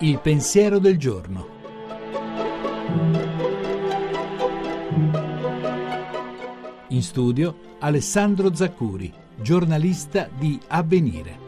Il pensiero del giorno. In studio Alessandro Zaccuri, giornalista di Avvenire.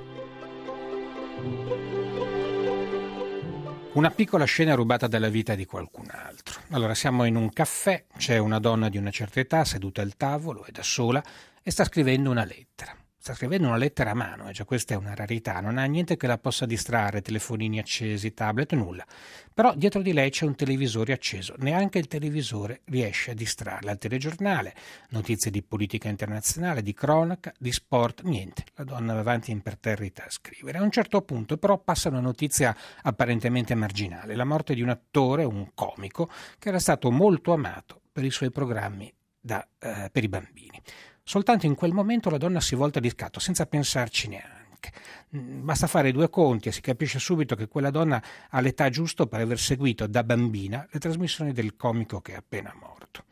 Una piccola scena rubata dalla vita di qualcun altro. Allora siamo in un caffè, c'è una donna di una certa età seduta al tavolo, è da sola e sta scrivendo una lettera sta scrivendo una lettera a mano, e eh, già questa è una rarità, non ha niente che la possa distrarre, telefonini accesi, tablet, nulla. Però dietro di lei c'è un televisore acceso, neanche il televisore riesce a distrarla. Il telegiornale, notizie di politica internazionale, di cronaca, di sport, niente. La donna va avanti imperterrita a scrivere. A un certo punto però passa una notizia apparentemente marginale, la morte di un attore, un comico, che era stato molto amato per i suoi programmi da, eh, per i bambini. Soltanto in quel momento la donna si volta di scatto, senza pensarci neanche. Mm, basta fare due conti e si capisce subito che quella donna ha l'età giusta per aver seguito da bambina le trasmissioni del comico che è appena morto.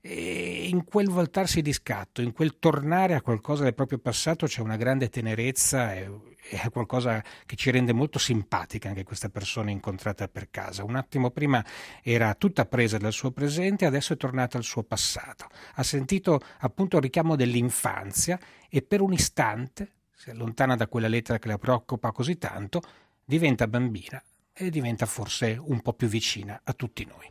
E in quel voltarsi di scatto, in quel tornare a qualcosa del proprio passato c'è una grande tenerezza è qualcosa che ci rende molto simpatica anche questa persona incontrata per casa. Un attimo prima era tutta presa dal suo presente, adesso è tornata al suo passato. Ha sentito appunto il richiamo dell'infanzia e per un istante si allontana da quella lettera che la preoccupa così tanto, diventa bambina e diventa forse un po' più vicina a tutti noi.